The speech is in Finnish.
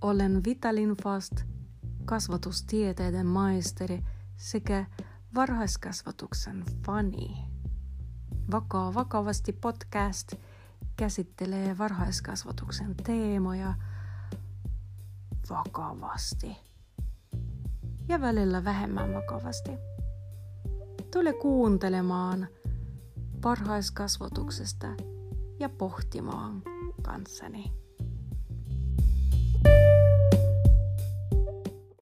Olen Vitalin Fast, kasvatustieteiden maisteri sekä varhaiskasvatuksen fani. Vakaa vakavasti podcast käsittelee varhaiskasvatuksen teemoja vakavasti ja välillä vähemmän vakavasti. Tule kuuntelemaan varhaiskasvatuksesta ja pohtimaan kanssani.